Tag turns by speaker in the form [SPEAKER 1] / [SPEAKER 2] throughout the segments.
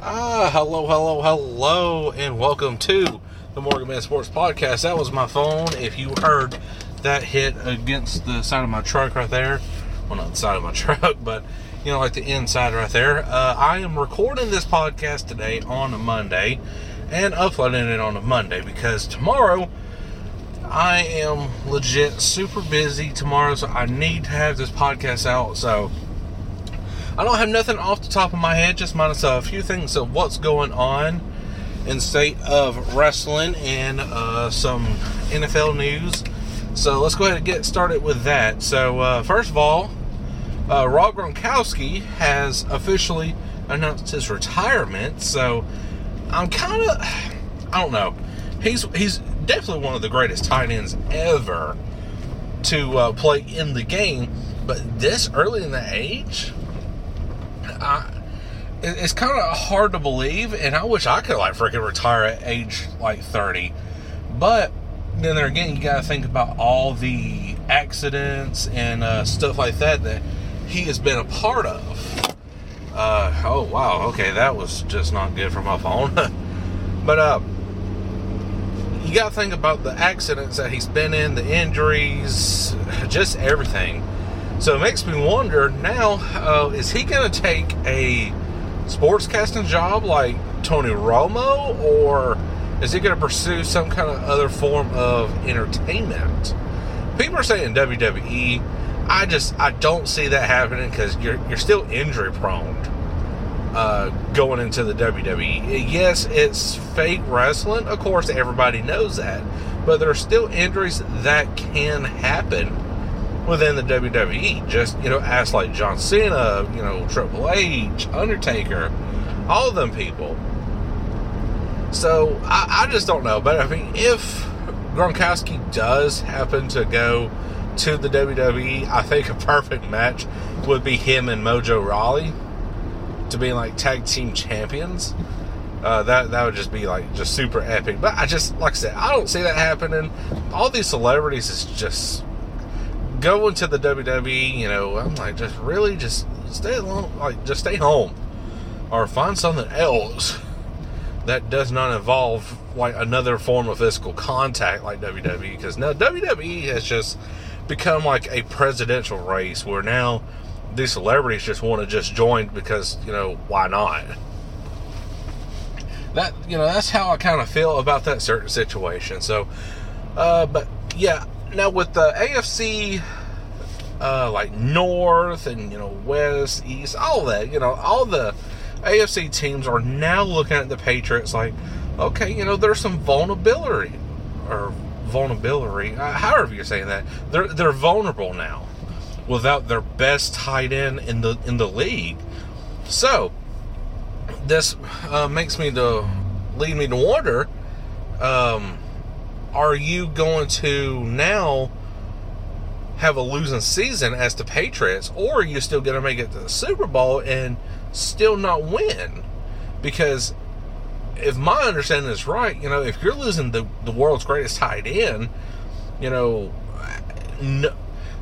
[SPEAKER 1] Ah, hello, hello, hello, and welcome to the Morgan Man Sports Podcast. That was my phone. If you heard that hit against the side of my truck right there, well, not the side of my truck, but you know, like the inside right there. Uh, I am recording this podcast today on a Monday and uploading it on a Monday because tomorrow I am legit super busy tomorrow, so I need to have this podcast out. So I don't have nothing off the top of my head, just minus a few things of what's going on in state of wrestling and uh, some NFL news. So let's go ahead and get started with that. So uh, first of all, uh, Rob Gronkowski has officially announced his retirement. So I'm kind of, I don't know. He's he's definitely one of the greatest tight ends ever to uh, play in the game, but this early in the age, I, it's kind of hard to believe, and I wish I could like freaking retire at age like 30. But then there again, you got to think about all the accidents and uh, stuff like that that he has been a part of. Uh, oh wow, okay, that was just not good for my phone. but uh, you got to think about the accidents that he's been in, the injuries, just everything. So it makes me wonder now: uh, is he going to take a sportscasting job like Tony Romo, or is he going to pursue some kind of other form of entertainment? People are saying WWE. I just I don't see that happening because you're you're still injury prone uh, going into the WWE. Yes, it's fake wrestling. Of course, everybody knows that, but there are still injuries that can happen within the WWE. Just you know, ask like John Cena, you know, Triple H, Undertaker, all of them people. So I, I just don't know. But I mean, if Gronkowski does happen to go to the WWE, I think a perfect match would be him and Mojo Rawley to be like tag team champions. Uh, that that would just be like just super epic. But I just like I said, I don't see that happening. All these celebrities is just going to the WWE. You know, I'm like, just really just stay alone, like just stay home, or find something else that does not involve like another form of physical contact like WWE. Because now WWE has just become like a presidential race where now these celebrities just want to just join because you know why not that you know that's how i kind of feel about that certain situation so uh but yeah now with the afc uh like north and you know west east all that you know all the afc teams are now looking at the patriots like okay you know there's some vulnerability or vulnerability. Uh, however you're saying that, they're they're vulnerable now without their best tight end in the in the league. So this uh, makes me to lead me to wonder: um, Are you going to now have a losing season as the Patriots, or are you still going to make it to the Super Bowl and still not win? Because if my understanding is right, you know, if you're losing the, the world's greatest tight end, you know, no,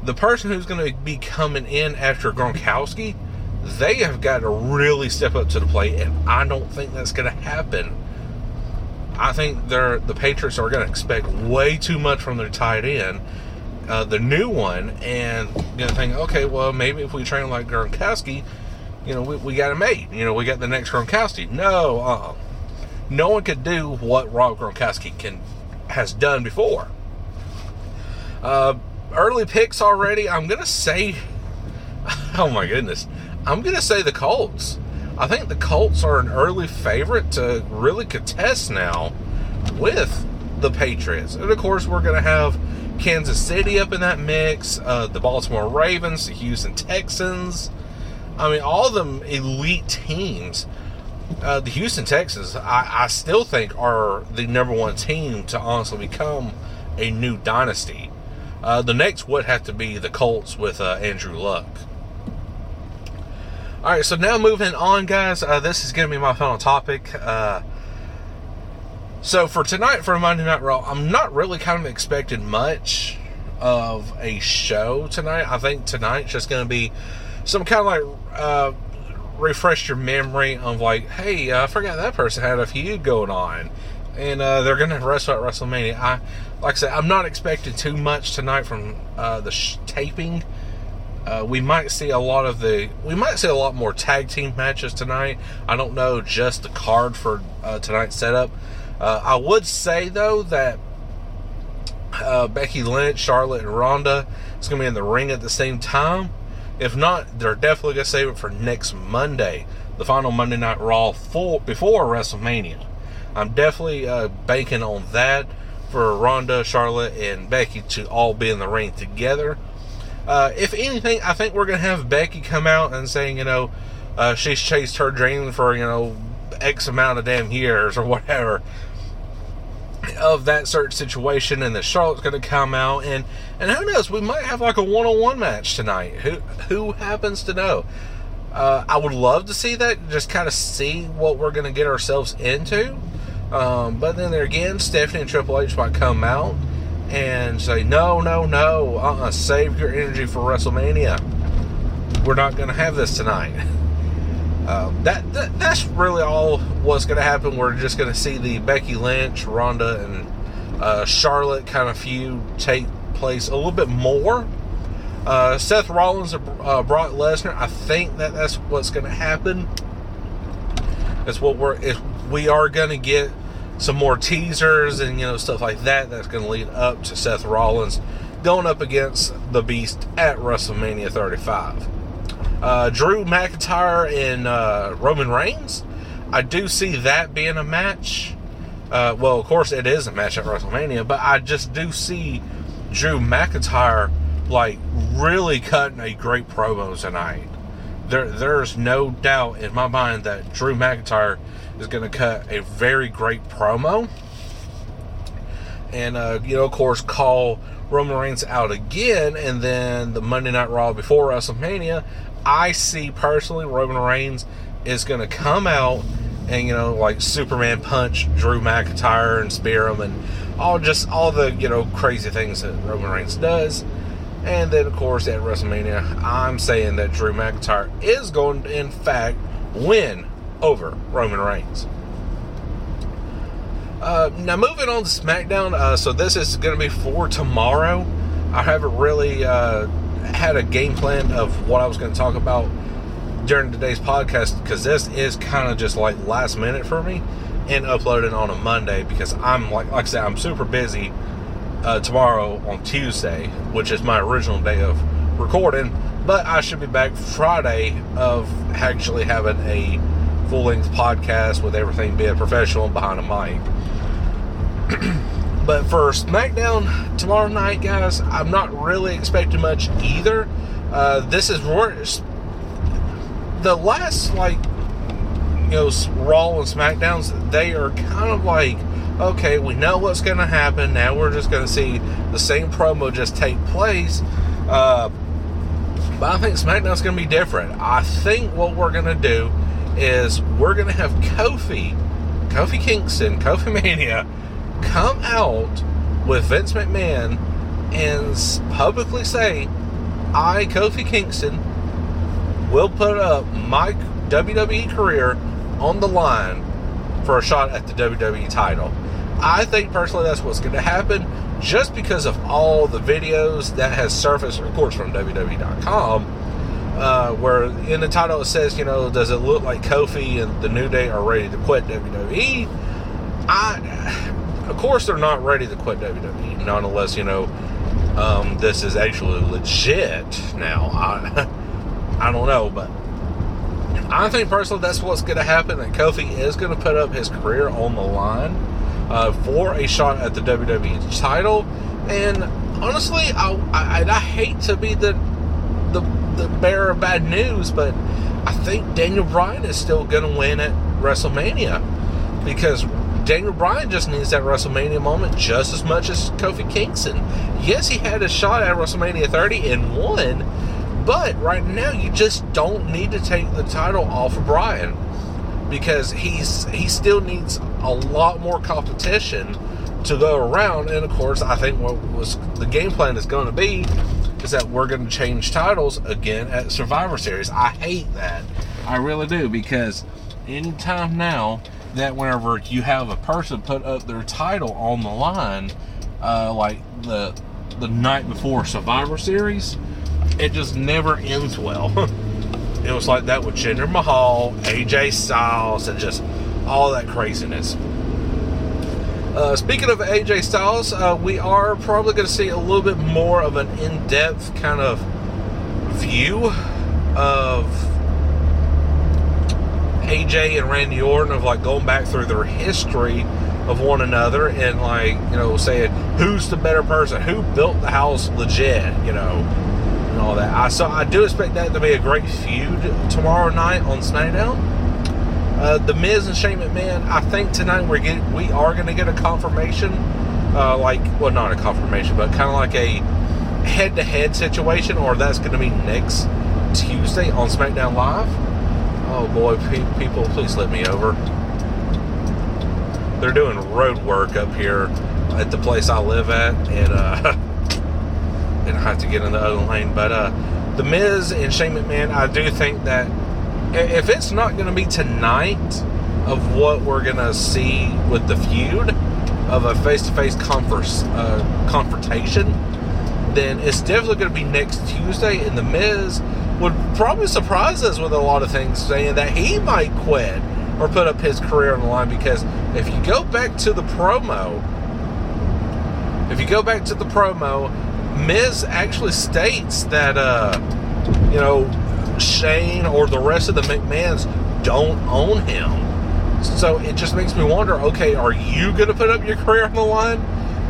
[SPEAKER 1] the person who's going to be coming in after Gronkowski, they have got to really step up to the plate, and I don't think that's going to happen. I think they're the Patriots are going to expect way too much from their tight end, uh, the new one, and going to think, okay, well, maybe if we train like Gronkowski, you know, we, we got a mate. You know, we got the next Gronkowski. No, uh, no one could do what Rob Gronkowski can has done before. Uh, early picks already. I'm gonna say, oh my goodness, I'm gonna say the Colts. I think the Colts are an early favorite to really contest now with the Patriots, and of course we're gonna have Kansas City up in that mix, uh, the Baltimore Ravens, the Houston Texans. I mean, all them elite teams. Uh, the Houston Texans, I, I still think are the number one team to honestly become a new dynasty. Uh, the next would have to be the Colts with uh, Andrew Luck. All right, so now moving on, guys. Uh, this is going to be my final topic. Uh, so for tonight, for Monday Night Raw, I'm not really kind of expecting much of a show tonight. I think tonight's just going to be some kind of like uh, refresh your memory of like, hey, I forgot that person had a feud going on, and uh, they're going to wrestle at WrestleMania. I, like I said, I'm not expecting too much tonight from uh, the sh- taping. Uh, we might see a lot of the, we might see a lot more tag team matches tonight. I don't know just the card for uh, tonight's setup. Uh, I would say though that uh, Becky Lynch, Charlotte, and Ronda is going to be in the ring at the same time. If not, they're definitely going to save it for next Monday, the final Monday Night Raw for, before WrestleMania. I'm definitely uh, banking on that for Ronda, Charlotte, and Becky to all be in the ring together. Uh, if anything, I think we're to have Becky come out and saying, you know, uh, she's chased her dream for, you know, X amount of damn years or whatever of that certain situation, and the Charlotte's to come out, and and who knows, we might have like a one-on-one match tonight. Who who happens to know? Uh, I would love to see that, just kind of see what we're to get ourselves into. Um, but then there again, Stephanie and Triple H might come out and say, no, no, no, uh-uh, save your energy for WrestleMania. We're not going to have this tonight. Um, that, that, that's really all what's going to happen. We're just going to see the Becky Lynch, Ronda, and uh, Charlotte kind of feud take place a little bit more. Uh, Seth Rollins, uh, Brock Lesnar. I think that that's what's going to happen. That's what we're. If we are going to get some more teasers and you know stuff like that. That's going to lead up to Seth Rollins going up against the Beast at WrestleMania 35 uh, Drew McIntyre and uh, Roman Reigns. I do see that being a match. Uh, well, of course, it is a match at WrestleMania, but I just do see Drew McIntyre like really cutting a great promo tonight. There, there's no doubt in my mind that Drew McIntyre is going to cut a very great promo, and uh, you know, of course, call Roman Reigns out again, and then the Monday Night Raw before WrestleMania. I see personally Roman Reigns is going to come out and you know like Superman punch Drew McIntyre and spear him and all just all the you know crazy things that Roman Reigns does. And then of course at WrestleMania, I'm saying that Drew McIntyre is going to in fact win over Roman Reigns. Uh, now moving on to SmackDown. Uh, so this is going to be for tomorrow. I haven't really uh, had a game plan of what I was going to talk about during today's podcast because this is kind of just like last minute for me and uploading on a Monday because I'm like like I said I'm super busy uh, tomorrow on Tuesday, which is my original day of recording. But I should be back Friday of actually having a full length podcast with everything being professional behind a mic. But for SmackDown tomorrow night, guys, I'm not really expecting much either. Uh, this is worse. the last like you know Raw and SmackDowns. They are kind of like okay, we know what's going to happen. Now we're just going to see the same promo just take place. Uh, but I think SmackDown's going to be different. I think what we're going to do is we're going to have Kofi, Kofi Kingston, Kofi Mania come out with Vince McMahon and publicly say, I, Kofi Kingston, will put up my WWE career on the line for a shot at the WWE title. I think personally that's what's going to happen just because of all the videos that has surfaced, of course, from WWE.com, uh, where in the title it says, you know, does it look like Kofi and the New Day are ready to quit WWE? I, of course, they're not ready to quit WWE, not unless you know um, this is actually legit. Now, I, I don't know, but I think personally that's what's going to happen. That Kofi is going to put up his career on the line uh, for a shot at the WWE title. And honestly, I, I, I hate to be the, the bearer of bad news, but I think Daniel Bryan is still going to win at WrestleMania because Daniel Bryan just needs that WrestleMania moment just as much as Kofi Kingston. Yes, he had a shot at WrestleMania 30 and won, but right now you just don't need to take the title off of Bryan because he's he still needs a lot more competition to go around. And of course, I think what was the game plan is going to be is that we're going to change titles again at Survivor Series. I hate that. I really do because anytime now that whenever you have a person put up their title on the line, uh, like the the night before Survivor Series, it just never ends well. it was like that with Jinder Mahal, AJ Styles, and just all that craziness. Uh, speaking of AJ Styles, uh, we are probably going to see a little bit more of an in depth kind of view of AJ and Randy Orton, of like going back through their history of one another and like, you know, saying who's the better person, who built the house legit, you know, and all that. I so I do expect that to be a great feud tomorrow night on SmackDown. Uh, the Miz and Shane McMahon. I think tonight we're get, we are going to get a confirmation, uh, like well, not a confirmation, but kind of like a head-to-head situation, or that's going to be next Tuesday on SmackDown Live. Oh boy, pe- people, please let me over. They're doing road work up here at the place I live at, and uh, and I have to get in the other lane. But uh, the Miz and Shane McMahon, I do think that if it's not going to be tonight of what we're going to see with the feud of a face-to-face converse, uh, confrontation, then it's definitely going to be next Tuesday. And the Miz would probably surprise us with a lot of things, saying that he might quit or put up his career on the line. Because if you go back to the promo, if you go back to the promo, Miz actually states that uh, you know Shane or the rest of the McMahons don't own him. So it just makes me wonder. Okay, are you going to put up your career on the line?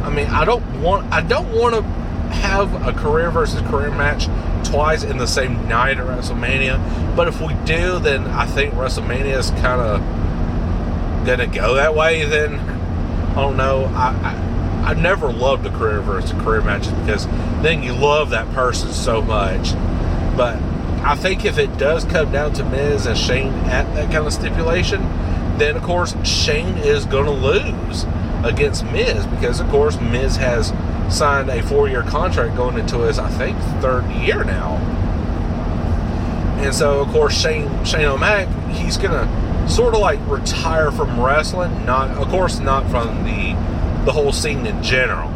[SPEAKER 1] I mean, I don't want. I don't want to have a career versus career match twice in the same night at WrestleMania. But if we do, then I think WrestleMania is kind of going to go that way. Then I don't know. I, I I never loved the career versus career matches because then you love that person so much. But I think if it does come down to Miz and Shane at that kind of stipulation, then of course Shane is going to lose against Miz because of course Miz has signed a four-year contract going into his I think third year now, and so of course Shane Shane O'Mac he's going to sort of like retire from wrestling, not of course not from the the whole scene in general,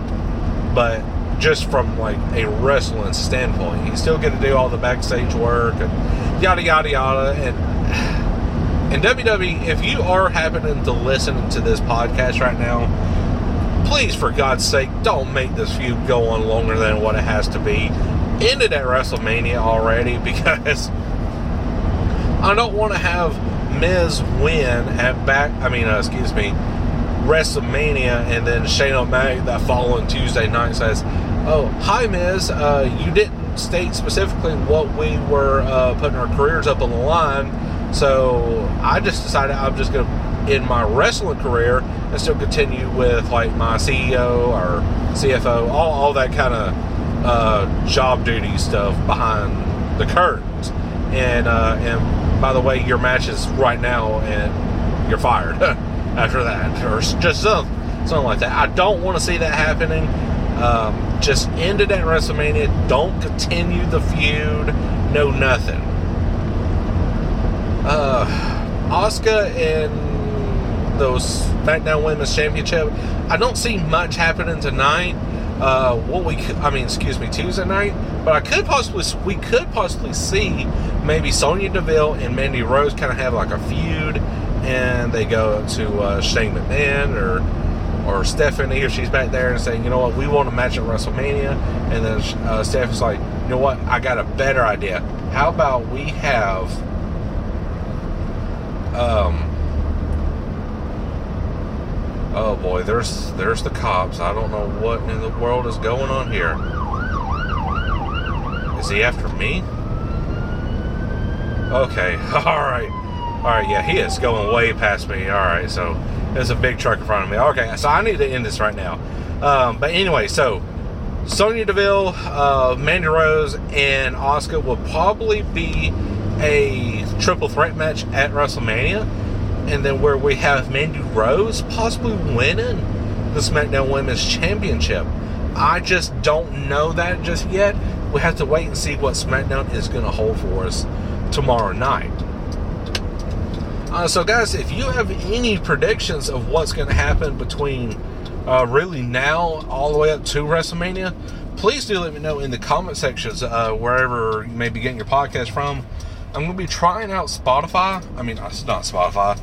[SPEAKER 1] but just from like a wrestling standpoint. He's still going to do all the backstage work and yada yada yada. And and WWE, if you are happening to listen to this podcast right now, please for God's sake, don't make this feud go on longer than what it has to be. Ended at WrestleMania already because I don't want to have Miz win at back. I mean, uh, excuse me, WrestleMania, and then Shane O'Mac that following Tuesday night says, "Oh, hi Miz, uh, you didn't state specifically what we were uh, putting our careers up on the line, so I just decided I'm just going to." In my wrestling career, and still continue with like my CEO or CFO, all, all that kind of uh, job duty stuff behind the curtains. And uh, and by the way, your match is right now, and you're fired after that, or just something, something like that. I don't want to see that happening. Um, just end it at WrestleMania. Don't continue the feud. No nothing. Uh, Asuka and those SmackDown Women's Championship. I don't see much happening tonight. Uh, what we, could, I mean, excuse me, Tuesday night. But I could possibly, we could possibly see maybe Sonya Deville and Mandy Rose kind of have like a feud, and they go to uh, Shane McMahon or or Stephanie if she's back there and saying, you know what, we want a match at WrestleMania, and then uh, is like, you know what, I got a better idea. How about we have um Oh boy, there's there's the cops. I don't know what in the world is going on here. Is he after me? Okay, all right, all right. Yeah, he is going way past me. All right, so there's a big truck in front of me. Okay, so I need to end this right now. Um, but anyway, so Sonya Deville, uh, Mandy Rose, and Asuka will probably be a triple threat match at WrestleMania and then where we have Mandy Rose possibly winning the SmackDown Women's Championship. I just don't know that just yet. We have to wait and see what SmackDown is going to hold for us tomorrow night. Uh, so, guys, if you have any predictions of what's going to happen between uh, really now all the way up to WrestleMania, please do let me know in the comment sections uh, wherever you may be getting your podcast from. I'm going to be trying out Spotify. I mean, it's not Spotify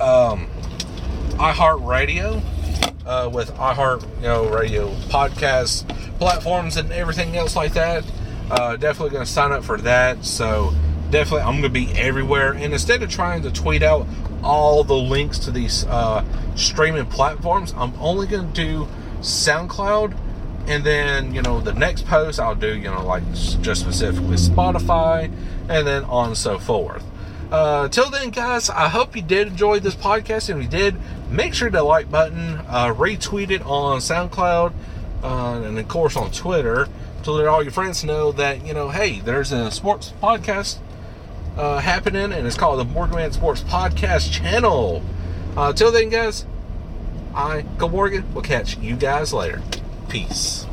[SPEAKER 1] um, iHeartRadio uh, with iHeart, you know, radio podcast platforms and everything else like that. Uh, definitely going to sign up for that. So definitely, I'm going to be everywhere. And instead of trying to tweet out all the links to these uh, streaming platforms, I'm only going to do SoundCloud. And then, you know, the next post I'll do, you know, like just specifically Spotify and then on and so forth. Uh, till then, guys, I hope you did enjoy this podcast. And if you did, make sure to like button, uh, retweet it on SoundCloud, uh, and of course on Twitter to let all your friends know that, you know, hey, there's a sports podcast uh, happening, and it's called the Morgan Man Sports Podcast Channel. Uh, till then, guys, I, Go Morgan, will catch you guys later. Peace.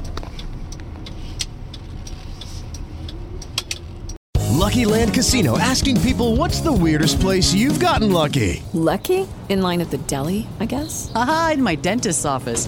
[SPEAKER 2] Lucky Land Casino asking people what's the weirdest place you've gotten lucky?
[SPEAKER 3] Lucky? In line at the deli, I guess?
[SPEAKER 4] Aha, in my dentist's office.